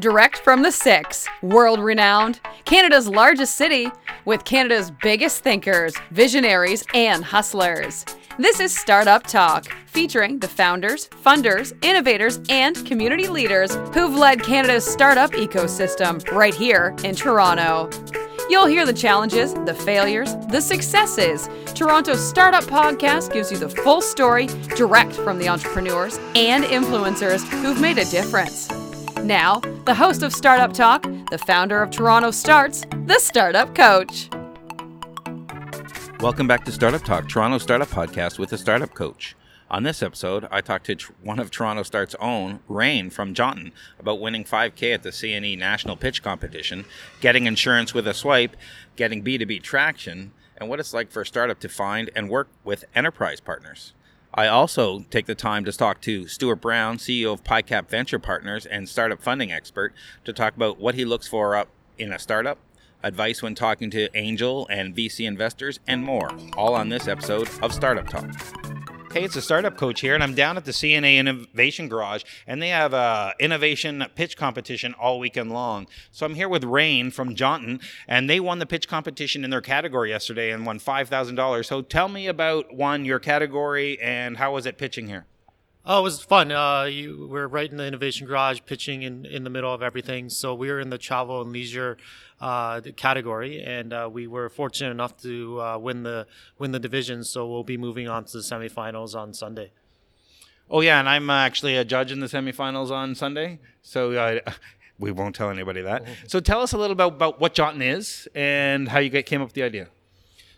Direct from the Six, world renowned, Canada's largest city, with Canada's biggest thinkers, visionaries, and hustlers. This is Startup Talk, featuring the founders, funders, innovators, and community leaders who've led Canada's startup ecosystem right here in Toronto. You'll hear the challenges, the failures, the successes. Toronto's Startup Podcast gives you the full story direct from the entrepreneurs and influencers who've made a difference. Now, the host of Startup Talk, the founder of Toronto Starts, the Startup Coach. Welcome back to Startup Talk, Toronto Startup Podcast with the Startup Coach. On this episode, I talked to one of Toronto Start's own, Rain from Jauntin, about winning 5K at the CNE National Pitch Competition, getting insurance with a swipe, getting B2B traction, and what it's like for a startup to find and work with enterprise partners. I also take the time to talk to Stuart Brown, CEO of PyCap Venture Partners and startup funding expert, to talk about what he looks for up in a startup, advice when talking to angel and VC investors, and more. All on this episode of Startup Talk. Hey, it's a startup coach here, and I'm down at the CNE Innovation Garage, and they have a innovation pitch competition all weekend long. So I'm here with Rain from Jauntin, and they won the pitch competition in their category yesterday and won five thousand dollars. So tell me about one your category and how was it pitching here? Oh, it was fun. Uh, you, we're right in the innovation garage, pitching in, in the middle of everything. So we were in the travel and leisure uh, category, and uh, we were fortunate enough to uh, win the win the division. So we'll be moving on to the semifinals on Sunday. Oh yeah, and I'm uh, actually a judge in the semifinals on Sunday. So uh, we won't tell anybody that. So tell us a little about, about what Jauntin is and how you get, came up with the idea.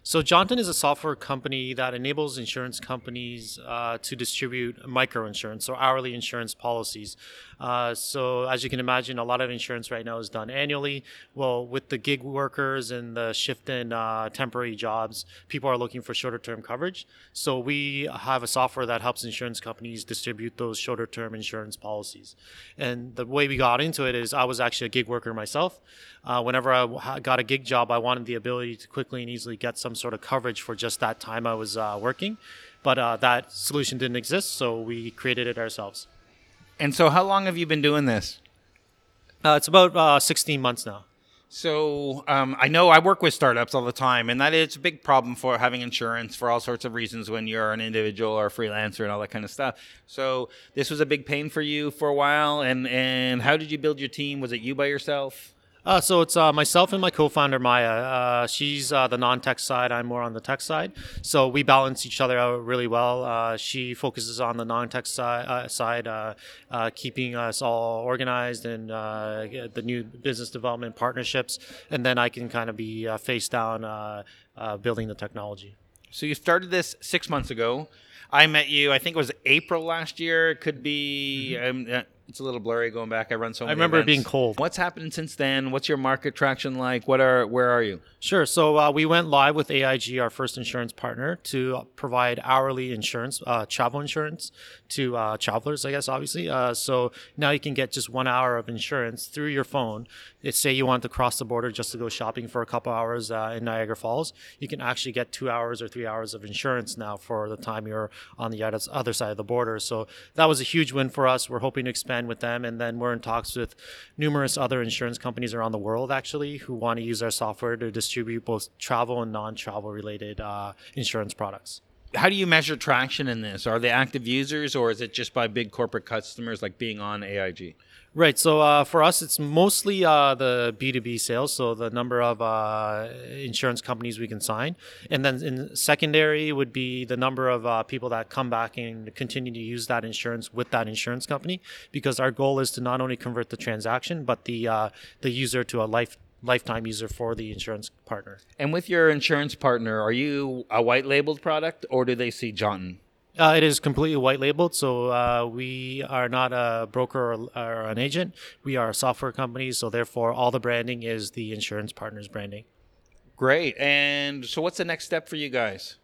So Jauntin is a software company that enables insurance companies uh, to distribute micro insurance or hourly insurance policies. Uh, so as you can imagine, a lot of insurance right now is done annually. Well, with the gig workers and the shift in uh, temporary jobs, people are looking for shorter term coverage. So we have a software that helps insurance companies distribute those shorter term insurance policies. And the way we got into it is I was actually a gig worker myself. Uh, whenever I got a gig job, I wanted the ability to quickly and easily get some sort of coverage for just that time I was uh, working. But uh, that solution didn't exist, so we created it ourselves. And so, how long have you been doing this? Uh, it's about uh, 16 months now. So um, I know I work with startups all the time, and that is a big problem for having insurance for all sorts of reasons when you're an individual or a freelancer and all that kind of stuff. So this was a big pain for you for a while, and and how did you build your team? Was it you by yourself? Uh, so it's uh, myself and my co-founder Maya. Uh, she's uh, the non-tech side. I'm more on the tech side. So we balance each other out really well. Uh, she focuses on the non-tech si- uh, side, keeping us all organized and the new business development partnerships, and then I can kind of be face down building the technology. So you started this six months ago. I met you. I think it was April last year. It could be. Mm-hmm. Um, it's a little blurry going back. I run so. I remember events. it being cold. What's happened since then? What's your market traction like? What are where are you? Sure. So uh, we went live with AIG, our first insurance partner, to provide hourly insurance, uh, travel insurance to uh, travelers. I guess obviously. Uh, so now you can get just one hour of insurance through your phone. It's say you want to cross the border just to go shopping for a couple hours uh, in Niagara Falls. You can actually get two hours or three hours of insurance now for the time you're on the other side of the border. So that was a huge win for us. We're hoping to expand with them. And then we're in talks with numerous other insurance companies around the world, actually, who want to use our software to distribute both travel and non travel related uh, insurance products. How do you measure traction in this? Are they active users or is it just by big corporate customers like being on AIG? Right. So uh, for us, it's mostly uh, the B2B sales. So the number of uh, insurance companies we can sign. And then in secondary would be the number of uh, people that come back and continue to use that insurance with that insurance company. Because our goal is to not only convert the transaction, but the, uh, the user to a life lifetime user for the insurance partner. And with your insurance partner, are you a white labeled product or do they see Jauntin? Uh, it is completely white labeled, so uh, we are not a broker or, or, an agent. We are a software company, so therefore all the branding is the insurance partner's branding. Great. And so, what's the next step for you guys?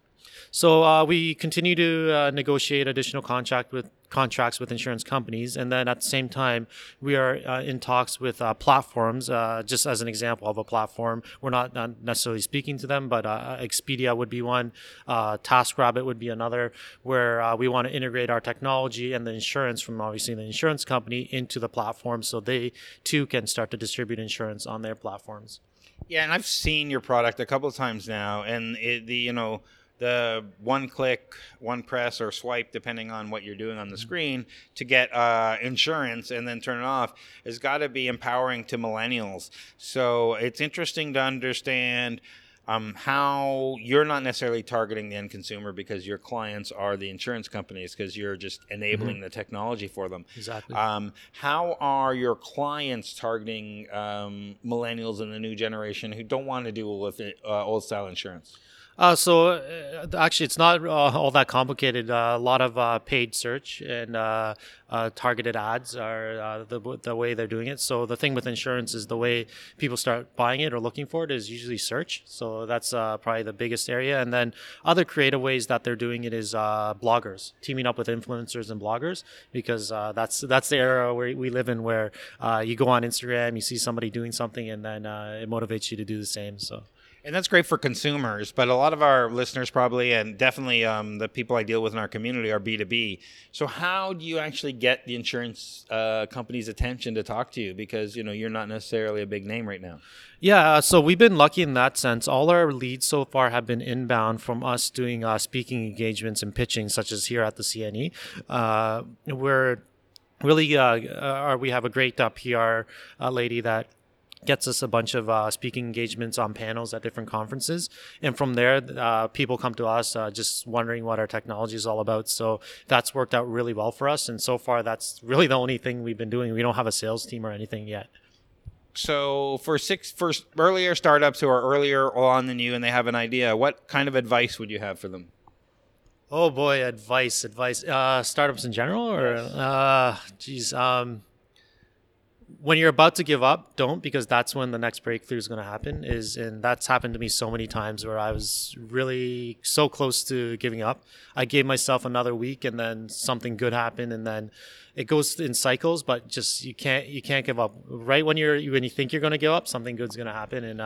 So uh, we continue to uh, negotiate additional contract with contracts with insurance companies, and then at the same time, we are uh, in talks with uh, platforms. Uh, just as an example of a platform, we're not, not necessarily speaking to them, but uh, Expedia would be one, uh, TaskRabbit would be another, where we want to integrate our technology and the insurance from obviously the insurance company into the platform, so they too can start to distribute insurance on their platforms. Yeah, and I've seen your product a couple of times now, and it, the you know the one click, one press, or swipe, depending on what you're doing on the screen, to get uh, insurance and then turn it off, has got to be empowering to millennials. So it's interesting to understand. Um, how you're not necessarily targeting the end consumer because your clients are the insurance companies because you're just enabling mm-hmm. the technology for them. Exactly. Um, how are your clients targeting um, millennials and the new generation who don't want to deal with uh, old style insurance? Uh, so uh, actually, it's not uh, all that complicated. Uh, a lot of uh, paid search and uh, targeted ads are the the way they're doing it. So the thing with insurance is the way people start buying it or looking for it is usually search. So that's probably the biggest area. And then other creative ways that they're doing it is bloggers, teaming up with influencers and bloggers, because that's that's the era where we live in, where you go on Instagram, you see somebody doing something, and then it motivates you to do the same. So. And that's great for consumers, but a lot of our listeners probably, and definitely um, the people I deal with in our community are B2B. So how do you actually get the insurance uh, company's attention to talk to you? Because, you know, you're not necessarily a big name right now. Yeah, uh, so we've been lucky in that sense. All our leads so far have been inbound from us doing uh, speaking engagements and pitching, such as here at the CNE. Uh, we're really, uh, uh, we have a great PR lady that gets us a bunch of uh, speaking engagements on panels at different conferences. And from there, uh, people come to us uh, just wondering what our technology is all about. So that's worked out really well for us. And so far, that's really the only thing we've been doing. We don't have a sales team or anything yet. So for six for earlier startups who are earlier on than you and they have an idea, what kind of advice would you have for them? Oh boy, advice, advice. Uh, startups in general, or yes. uh, geez, um, when you're about to give up, don't because that's when the next breakthrough is going to happen. Is and that's happened to me so many times where I was really so close to giving up. I gave myself another week, and then something good happened, and then it goes in cycles. But just you can't you can't give up. Right when you're when you think you're going to give up, something good's going to happen, and uh,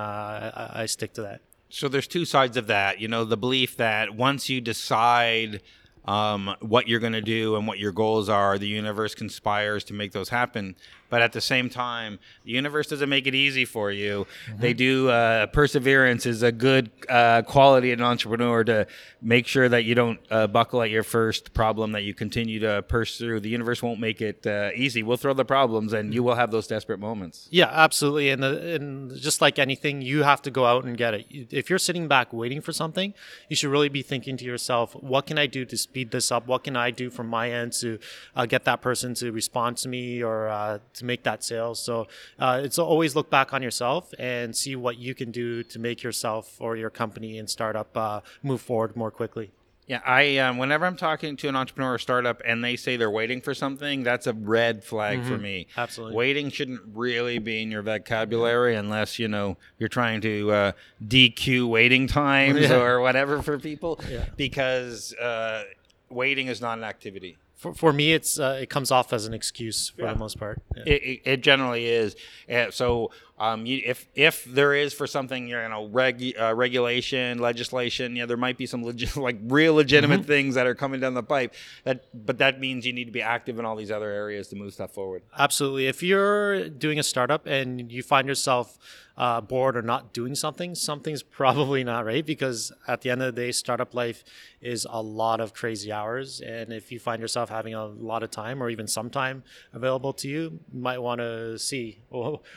I, I stick to that. So there's two sides of that. You know, the belief that once you decide um, what you're going to do and what your goals are. The universe conspires to make those happen. But at the same time, the universe doesn't make it easy for you. Mm-hmm. They do. Uh, perseverance is a good uh, quality in an entrepreneur to make sure that you don't uh, buckle at your first problem, that you continue to pursue. The universe won't make it uh, easy. We'll throw the problems and you will have those desperate moments. Yeah, absolutely. And, the, and just like anything, you have to go out and get it. If you're sitting back waiting for something, you should really be thinking to yourself, what can I do to speed this up? What can I do from my end to uh, get that person to respond to me or uh, to make that sale. So uh, it's always look back on yourself and see what you can do to make yourself or your company and startup uh, move forward more quickly. Yeah, I um, whenever I'm talking to an entrepreneur or startup and they say they're waiting for something, that's a red flag mm-hmm. for me. Absolutely, waiting shouldn't really be in your vocabulary unless you know you're trying to uh, DQ waiting times yeah. or whatever for people, yeah. because uh, waiting is not an activity for, for me, it's uh, it comes off as an excuse for yeah. the most part. Yeah. It, it, it, generally is. Uh, so um, you, if if there is for something you know reg, uh, regulation legislation, yeah, there might be some legit, like real legitimate mm-hmm. things that are coming down the pipe. That but that means you need to be active in all these other areas to move stuff forward. Absolutely. If you're doing a startup and you find yourself uh, bored or not doing something, something's probably not right because at the end of the day, startup life is a lot of crazy hours. And if you find yourself having a lot of time or even some time available to you, you might want to see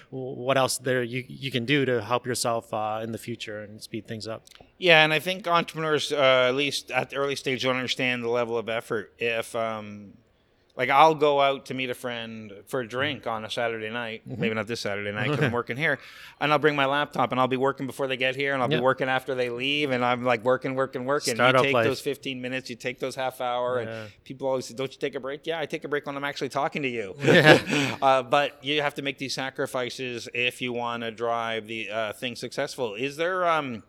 what else there you, you can do to help yourself uh, in the future and speed things up. Yeah, and I think entrepreneurs, uh, at least at the early stage, don't understand the level of effort. If um, like I'll go out to meet a friend for a drink on a Saturday night, mm-hmm. maybe not this Saturday night because I'm working here, and I'll bring my laptop and I'll be working before they get here, and I'll be working after they leave, and I'm like working, working, working. Start you take life. those 15 minutes, you take those half hour, yeah. and people always say, "Don't you take a break?" Yeah, I take a break when I'm actually talking to you. Yeah. uh, but you have to make these sacrifices if you want to drive the uh, thing successful. Is there um,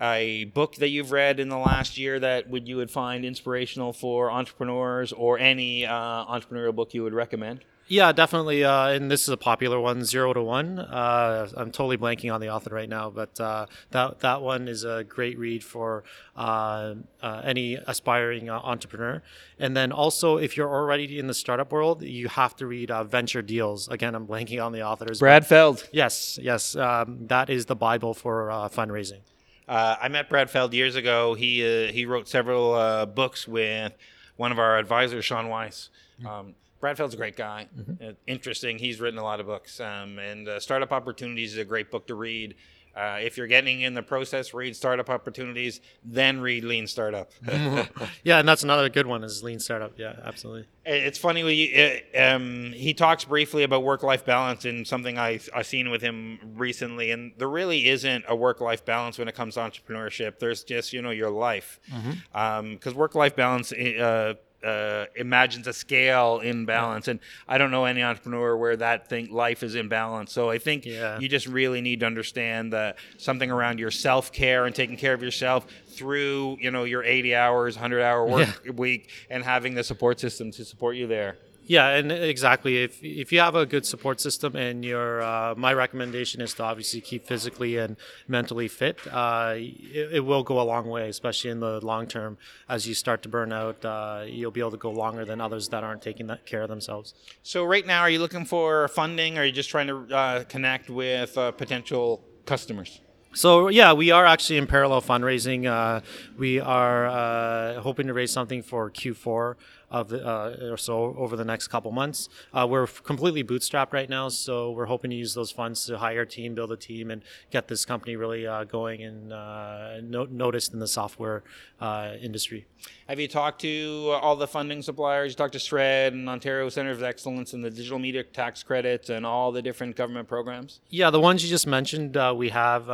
a book that you've read in the last year that would you would find inspirational for entrepreneurs, or any uh, entrepreneurial book you would recommend? Yeah, definitely. Uh, and this is a popular one, Zero to One. Uh, I'm totally blanking on the author right now, but uh, that that one is a great read for uh, uh, any aspiring uh, entrepreneur. And then also, if you're already in the startup world, you have to read Venture Deals. Again, I'm blanking on the authors. Brad Feld. Yes, yes, um, that is the bible for fundraising. I met Brad Feld years ago. He he wrote several books with one of our advisors, Sean Weiss. Mm-hmm. Um, Brad Feld's a great guy. Mm-hmm. Uh, interesting. He's written a lot of books. Um, and uh, Startup Opportunities is a great book to read. Uh, if you're getting in the process, read Startup Opportunities, then read Lean Startup. yeah, and that's another good one is Lean Startup. Yeah, absolutely. It's funny. We, uh, um, he talks briefly about work-life balance and something I, I've seen with him recently. And there really isn't a work-life balance when it comes to entrepreneurship. There's just, you know, your life. Because mm-hmm. um, work-life balance uh, uh, imagines a scale in balance, and I don't know any entrepreneur where that thing life is in balance. So I think yeah. you just really need to understand that something around your self care and taking care of yourself through you know your 80 hours, 100 hour work yeah. week, and having the support system to support you there. Yeah, and exactly. If if you have a good support system, and your uh, my recommendation is to obviously keep physically and mentally fit. Uh, it, it, will go a long way, especially in the long term. As you start to burn out, uh, you'll be able to go longer than others that aren't taking that care of themselves. So right now, are you looking for funding? Or are you just trying to uh, connect with uh, potential customers? So yeah, we are actually in parallel fundraising. Uh, we are uh, hoping to raise something for Q4 of the, uh, or so over the next couple months. Uh, we're completely bootstrapped right now, so we're hoping to use those funds to hire a team, build a team, and get this company really uh, going and uh, no- noticed in the software uh, industry. Have you talked to all the funding suppliers? You talked to SR&ED Ontario Center of Excellence and the digital media tax credits and all the different government programs? Yeah, the ones you just mentioned, uh, we have,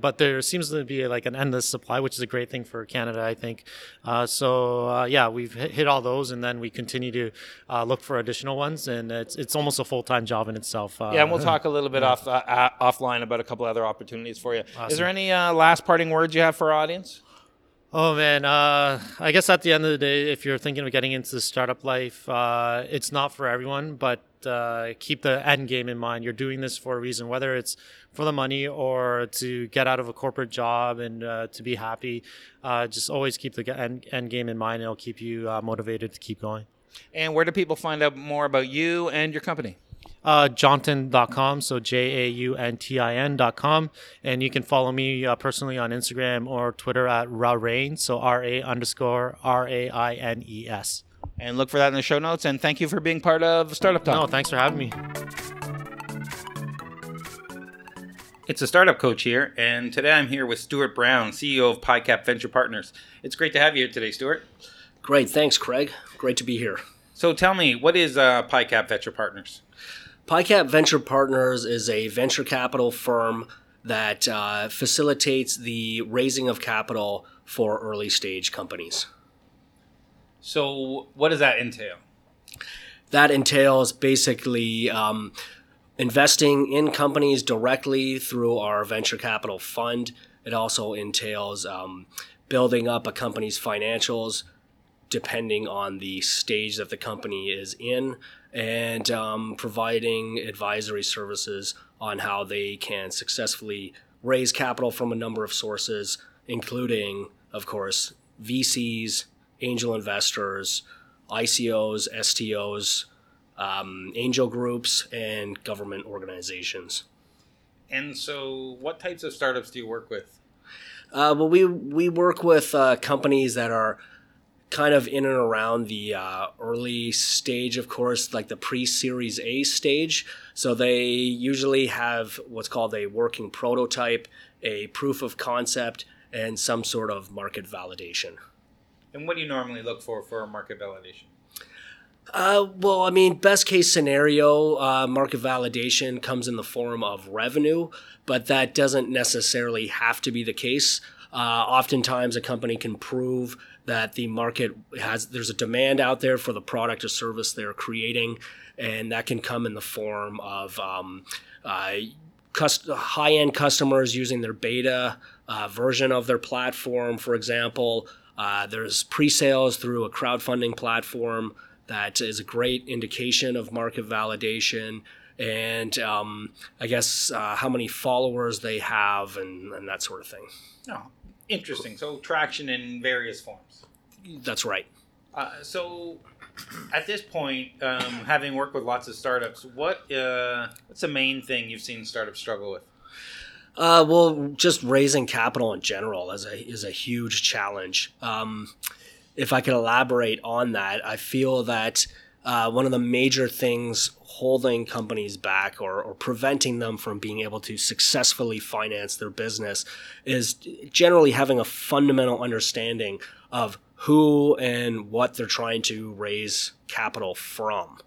but there seems to be like an endless supply, which is a great thing for Canada, I think. so yeah, we've hit all those and then we continue to uh, look for additional ones. And it's it's almost a full time job in itself. Uh, yeah, and we'll talk a little bit yeah. off uh, offline about a couple other opportunities for you. Awesome. Is there any uh, last parting words you have for our audience? Oh man, uh, I guess at the end of the day, if you're thinking of getting into the startup life, uh, it's not for everyone. But uh, keep the end game in mind. You're doing this for a reason, whether it's for the money or to get out of a corporate job and uh, to be happy. Uh, just always keep the end, end game in mind. It'll keep you uh, motivated to keep going. And where do people find out more about you and your company? Uh, jauntin.com. So J A U N T I N.com. And you can follow me uh, personally on Instagram or Twitter at Raraines. So R A underscore R A I N E S. And look for that in the show notes. And thank you for being part of Startup Talk. No, thanks for having me. It's a startup coach here, and today I'm here with Stuart Brown, CEO of PyCap Venture Partners. It's great to have you here today, Stuart. Great, thanks, Craig. Great to be here. So tell me, what is uh, PyCap Venture Partners? PyCap Venture Partners is a venture capital firm that uh, facilitates the raising of capital for early stage companies. So, what does that entail? That entails basically um, investing in companies directly through our venture capital fund. It also entails um, building up a company's financials depending on the stage that the company is in and um, providing advisory services on how they can successfully raise capital from a number of sources, including, of course, VCs, angel investors, ICOs, STOs, um, angel groups, and government organizations. And so, what types of startups do you work with? Uh, well, we we work with uh, companies that are kind of in and around the uh, early stage, of course, like the pre Series A stage. So they usually have what's called a working prototype, a proof of concept, and some sort of market validation. And what do you normally look for for market validation? Uh, well, I mean, best case scenario, uh, market validation comes in the form of revenue, but that doesn't necessarily have to be the case. Uh, oftentimes, a company can prove that the market has there's a demand out there for the product or service they're creating, and that can come in the form of um, uh, cust- high end customers using their beta uh, version of their platform, for example. Uh, there's pre sales through a crowdfunding platform that is a great indication of market validation and um, I guess uh, how many followers they have and, and that sort of thing. Oh, interesting. So traction in various forms. That's right. Uh, so at this point, um, having worked with lots of startups, what uh, what's the main thing you've seen startups struggle with? Uh, well, just raising capital in general is a is a huge challenge. Um, if I could elaborate on that, I feel that uh, one of the major things holding companies back or, or preventing them from being able to successfully finance their business is generally having a fundamental understanding of who and what they're trying to raise capital from.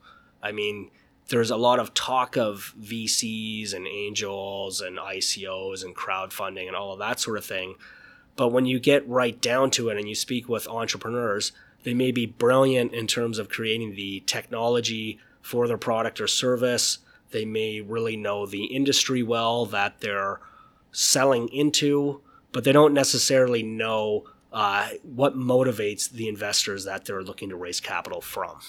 I mean, there's a lot of talk of VCs and angels and ICOs and crowdfunding and all of that sort of thing. But when you get right down to it and you speak with entrepreneurs, they may be brilliant in terms of creating the technology for their product or service. They may really know the industry well that they're selling into, but they don't necessarily know uh, what motivates the investors that they're looking to raise capital from.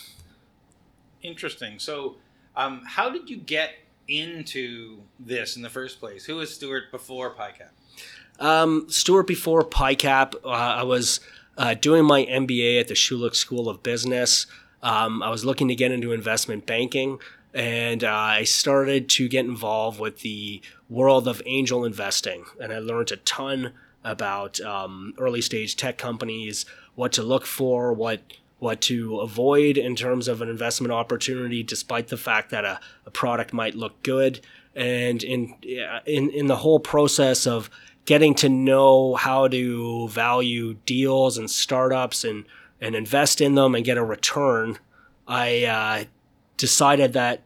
Interesting. So, um, how did you get into this in the first place? Who was Stuart before PyCap? Um, Stuart before PyCap, uh, I was uh, doing my MBA at the Schulich School of Business. Um, I was looking to get into investment banking, and uh, I started to get involved with the world of angel investing, and I learned a ton about um, early stage tech companies, what to look for, what what to avoid in terms of an investment opportunity, despite the fact that a, a product might look good, and in in in the whole process of getting to know how to value deals and startups and and invest in them and get a return, I uh, decided that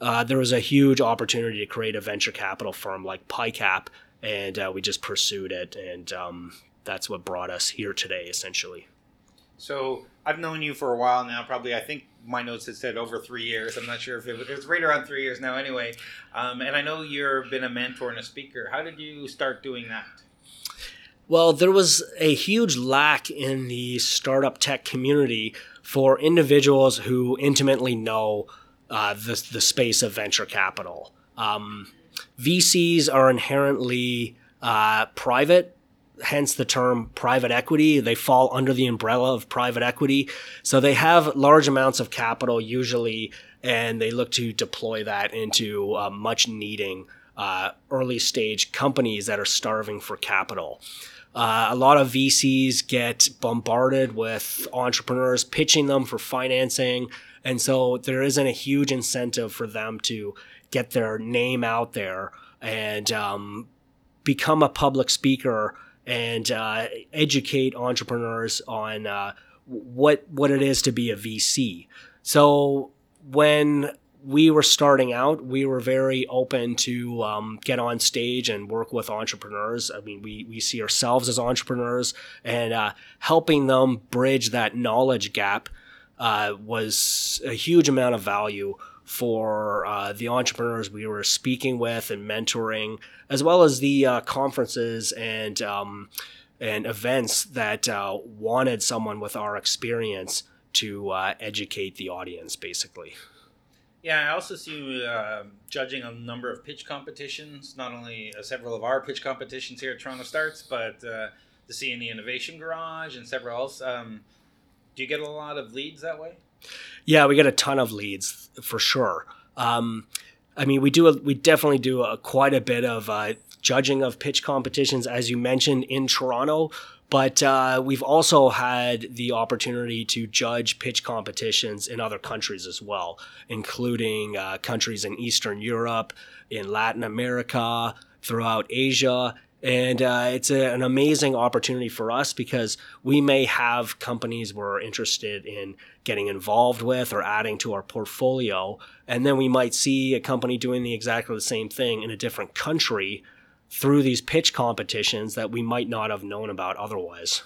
uh, there was a huge opportunity to create a venture capital firm like PyCap, and uh, we just pursued it, and um, that's what brought us here today, essentially. So I've known you for a while now. Probably, I think my notes had said over three years. I'm not sure if it was, it was right around three years now. Anyway, um, and I know you've been a mentor and a speaker. How did you start doing that? Well, there was a huge lack in the startup tech community for individuals who intimately know uh, the, the space of venture capital. Um, VCs are inherently uh, private, hence the term private equity. They fall under the umbrella of private equity. So they have large amounts of capital usually, and they look to deploy that into uh, much needing uh, early stage companies that are starving for capital. Uh, a lot of VCs get bombarded with entrepreneurs pitching them for financing. And so there isn't a huge incentive for them to get their name out there and um, become a public speaker and uh, educate entrepreneurs on uh, what what it is to be a VC. So when we were starting out, we were very open to um, get on stage and work with entrepreneurs. I mean, we, we see ourselves as entrepreneurs and uh, helping them bridge that knowledge gap uh, was a huge amount of value for uh, the entrepreneurs we were speaking with and mentoring, as well as the uh, conferences and um, and events that uh, wanted someone with our experience to uh, educate the audience, basically. Yeah, I also see you uh, judging a number of pitch competitions, not only uh, several of our pitch competitions here at Toronto Starts, but uh, the CNE Innovation Garage and several else. Um, do you get a lot of leads that way? Yeah, we get a ton of leads for sure. Um, I mean, we do a, we definitely do a, quite a bit of uh, judging of pitch competitions, as you mentioned in Toronto. But uh, we've also had the opportunity to judge pitch competitions in other countries as well, including uh, countries in Eastern Europe, in Latin America, throughout Asia. And uh, it's a, an amazing opportunity for us because we may have companies we're interested in getting involved with or adding to our portfolio. And then we might see a company doing the exactly the same thing in a different country through these pitch competitions that we might not have known about otherwise.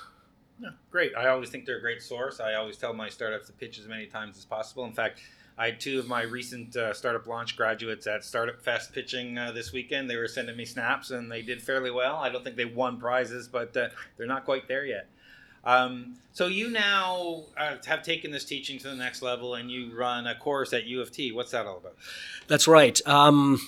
Yeah, great. I always think they're a great source. I always tell my startups to pitch as many times as possible. In fact, I had two of my recent uh, startup launch graduates at Startup Fest pitching uh, this weekend. They were sending me snaps, and they did fairly well. I don't think they won prizes, but uh, they're not quite there yet. Um, so you now uh, have taken this teaching to the next level, and you run a course at U of T. What's that all about? That's right. Um,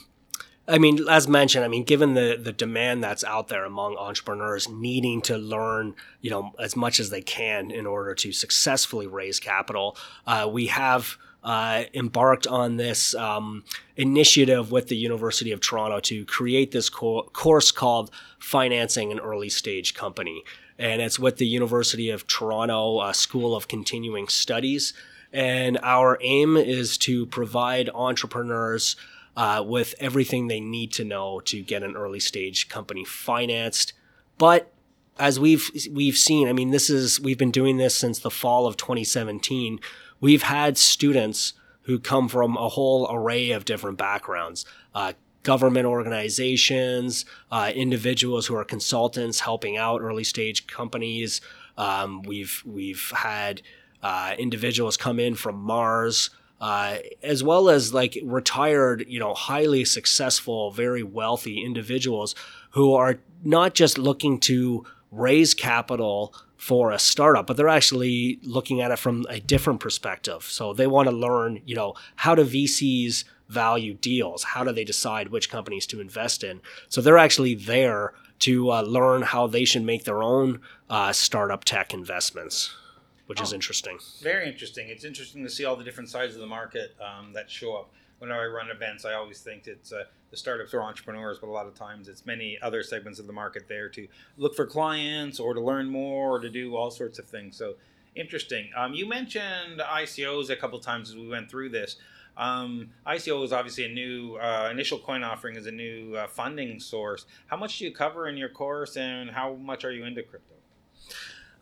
I mean, as mentioned, I mean, given the the demand that's out there among entrepreneurs needing to learn, you know, as much as they can in order to successfully raise capital, uh, we have. Uh, embarked on this um, initiative with the University of Toronto to create this co- course called Financing an Early Stage Company. And it's with the University of Toronto uh, School of Continuing Studies. And our aim is to provide entrepreneurs uh, with everything they need to know to get an early stage company financed. But as we've we've seen, I mean, this is we've been doing this since the fall of 2017. We've had students who come from a whole array of different backgrounds. Uh, government organizations, uh, individuals who are consultants helping out early stage companies. Um, we've we've had uh, individuals come in from Mars, uh, as well as like retired, you know, highly successful, very wealthy individuals who are not just looking to raise capital for a startup, but they're actually looking at it from a different perspective. So they want to learn, you know, how do VCs value deals? How do they decide which companies to invest in? So they're actually there to uh, learn how they should make their own uh, startup tech investments which oh, is interesting. Very interesting. It's interesting to see all the different sides of the market um, that show up. Whenever I run events, I always think it's uh, the startups or entrepreneurs, but a lot of times it's many other segments of the market there to look for clients or to learn more or to do all sorts of things. So interesting. Um, you mentioned ICOs a couple times as we went through this. Um, ICO is obviously a new uh, initial coin offering is a new uh, funding source. How much do you cover in your course, and how much are you into crypto?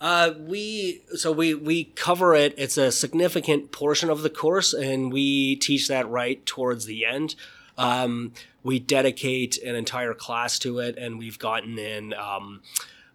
Uh, we so we we cover it. It's a significant portion of the course, and we teach that right towards the end. Um, we dedicate an entire class to it, and we've gotten in um,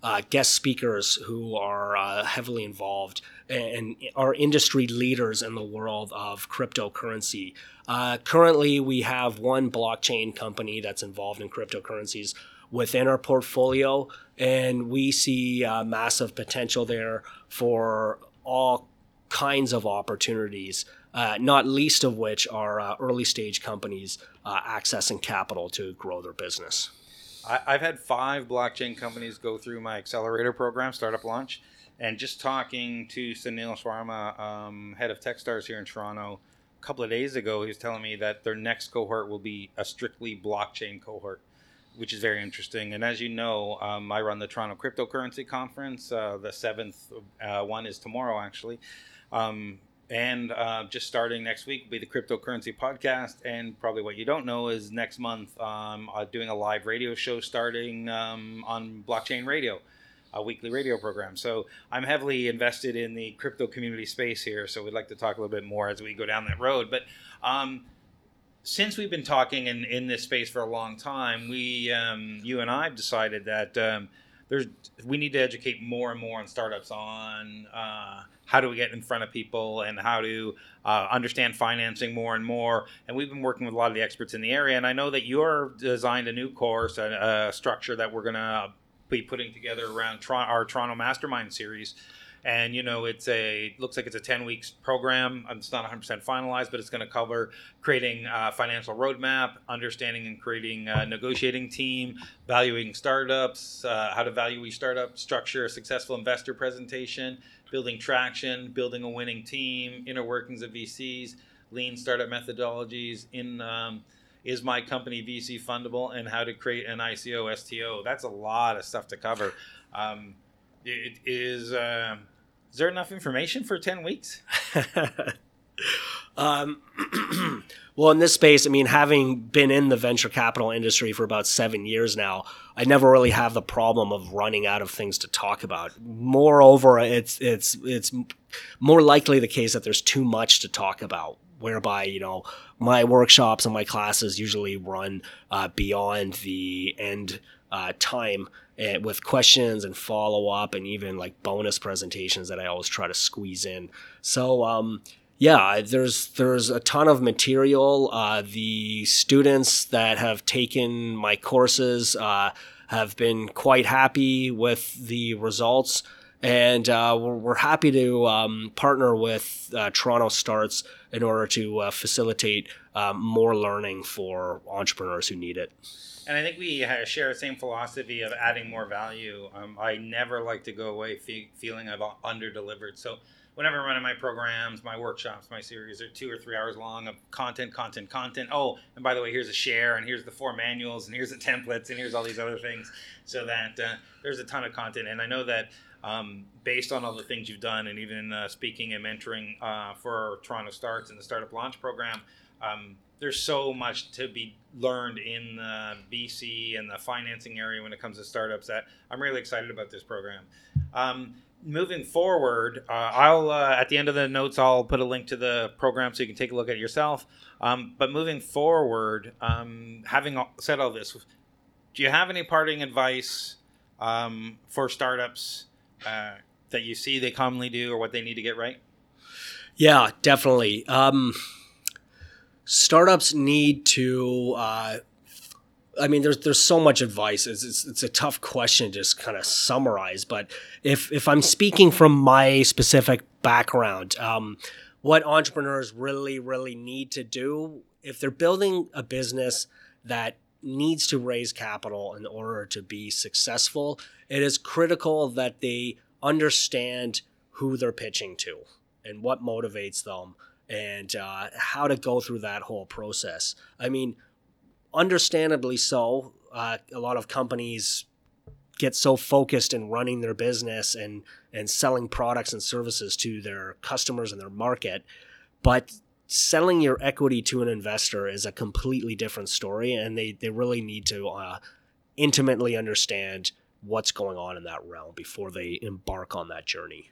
uh, guest speakers who are uh, heavily involved and are industry leaders in the world of cryptocurrency. Uh, currently, we have one blockchain company that's involved in cryptocurrencies within our portfolio, and we see uh, massive potential there for all kinds of opportunities. Uh, not least of which are uh, early stage companies uh, accessing capital to grow their business. I, have had five blockchain companies go through my accelerator program, Startup Launch, and just talking to Sunil Sharma, um, head of Techstars here in Toronto, a couple of days ago, he was telling me that their next cohort will be a strictly blockchain cohort which is very interesting. And as you know, um, I run the Toronto Cryptocurrency Conference. Uh, the seventh uh, one is tomorrow, actually. Um, and uh, just starting next week will be the Cryptocurrency Podcast. And probably what you don't know is next month, um, I'm doing a live radio show starting um, on Blockchain Radio. A weekly radio program. So I'm heavily invested in the crypto community space here. So we'd like to talk a little bit more as we go down that road. But um, since we've been talking in, in this space for a long time, we, um, you and I, have decided that um, there's we need to educate more and more on startups on uh, how do we get in front of people and how to uh, understand financing more and more. And we've been working with a lot of the experts in the area. And I know that you're designed a new course, a, a structure that we're going to be putting together around our Toronto Mastermind series and you know it's a looks like it's a 10 weeks program it's not 100% finalized but it's going to cover creating a financial roadmap understanding and creating a negotiating team valuing startups uh, how to value each startup structure a successful investor presentation building traction building a winning team inner workings of vcs lean startup methodologies in um, is my company VC fundable and how to create an ICO STO. That's a lot of stuff to cover. Um, it is uh, is there enough information for 10 weeks? um, well, in this space, I mean, having been in the venture capital industry for about seven years now, I never really have the problem of running out of things to talk about. Moreover, it's it's it's more likely the case that there's too much to talk about. Whereby you know my workshops and my classes usually run uh, beyond the end uh, time and eh, with questions and follow up and even like bonus presentations that I always try to squeeze in. So, um, yeah, there's there's a ton of material. Uh, the students that have taken my courses uh, have been quite happy with the results, and uh, we're, we're, happy to um, partner with uh, Toronto Starts in order to uh, facilitate um, more learning for entrepreneurs who need it. And I think we share the same philosophy of adding more value. Um, I never like to go away fe- feeling I've under delivered. So whenever I'm running my programs, my workshops, my series are two or three hours long of content, content, content. Oh, and by the way, here's a share, and here's the four manuals, and here's the templates, and here's all these other things. So that uh, there's a ton of content, and I know that um, based on all the things you've done, and even uh, speaking and mentoring uh, for Toronto Starts and the Startup Launch Program. Um, there's so much to be learned in the VC and the financing area when it comes to startups that I'm really excited about this program. Um, moving forward, uh, I'll uh, at the end of the notes I'll put a link to the program so you can take a look at it yourself. Um, but moving forward, um, having said all this, do you have any parting advice um, for startups uh, that you see they commonly do or what they need to get right? Yeah, definitely. Um, startups need to uh, I mean, there's there's so much advice. It's, it's, it's a tough question to just kind of summarize. But if if I'm speaking from my specific background, um, what entrepreneurs really really need to do if they're building a business that needs to raise capital in order to be successful, it is critical that they understand who they're pitching to and what motivates them and uh, how to go through that whole process. I mean understandably so. Uh, a lot of companies get so focused in running their business and and selling products and services to their customers and their market, but selling your equity to an investor is a completely different story, and they they really need to uh, intimately understand what's going on in that realm before they embark on that journey.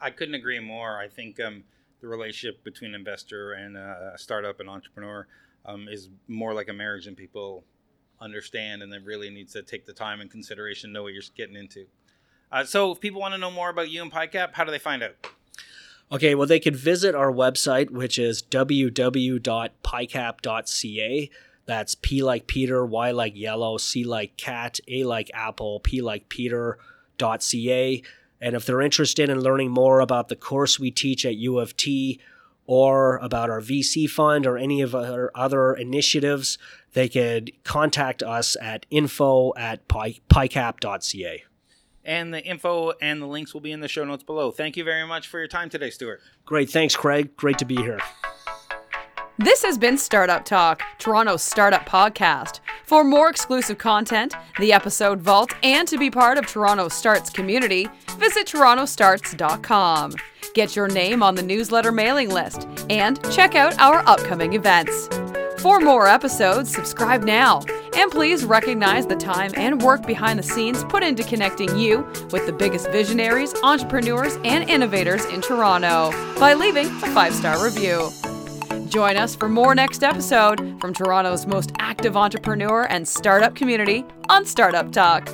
I couldn't agree more. I think um, the relationship between investor and a startup and entrepreneur um, is more like a marriage and people understand and then really need to take the time and consideration, to know what you're getting into. Uh, so if people want to know more about you and PyCap, how do they find out? Okay, well, they could visit our website, which is www.pycap.ca. That's P like Peter, Y like yellow, C like cat, A like apple, P like Peter.ca. And if they're interested in learning more about the course we teach at U of T or about our VC fund or any of our other initiatives, they could contact us at info at pycap.ca. And the info and the links will be in the show notes below. Thank you very much for your time today, Stuart. Great. Thanks, Craig. Great to be here. This has been Startup Talk, Toronto's startup podcast. For more exclusive content, the episode vault, and to be part of Toronto Starts community, visit torontostarts.com. Get your name on the newsletter mailing list and check out our upcoming events. For more episodes, subscribe now. And please recognize the time and work behind the scenes put into connecting you with the biggest visionaries, entrepreneurs, and innovators in Toronto by leaving a five star review. Join us for more next episode from Toronto's most active entrepreneur and startup community on Startup Talk.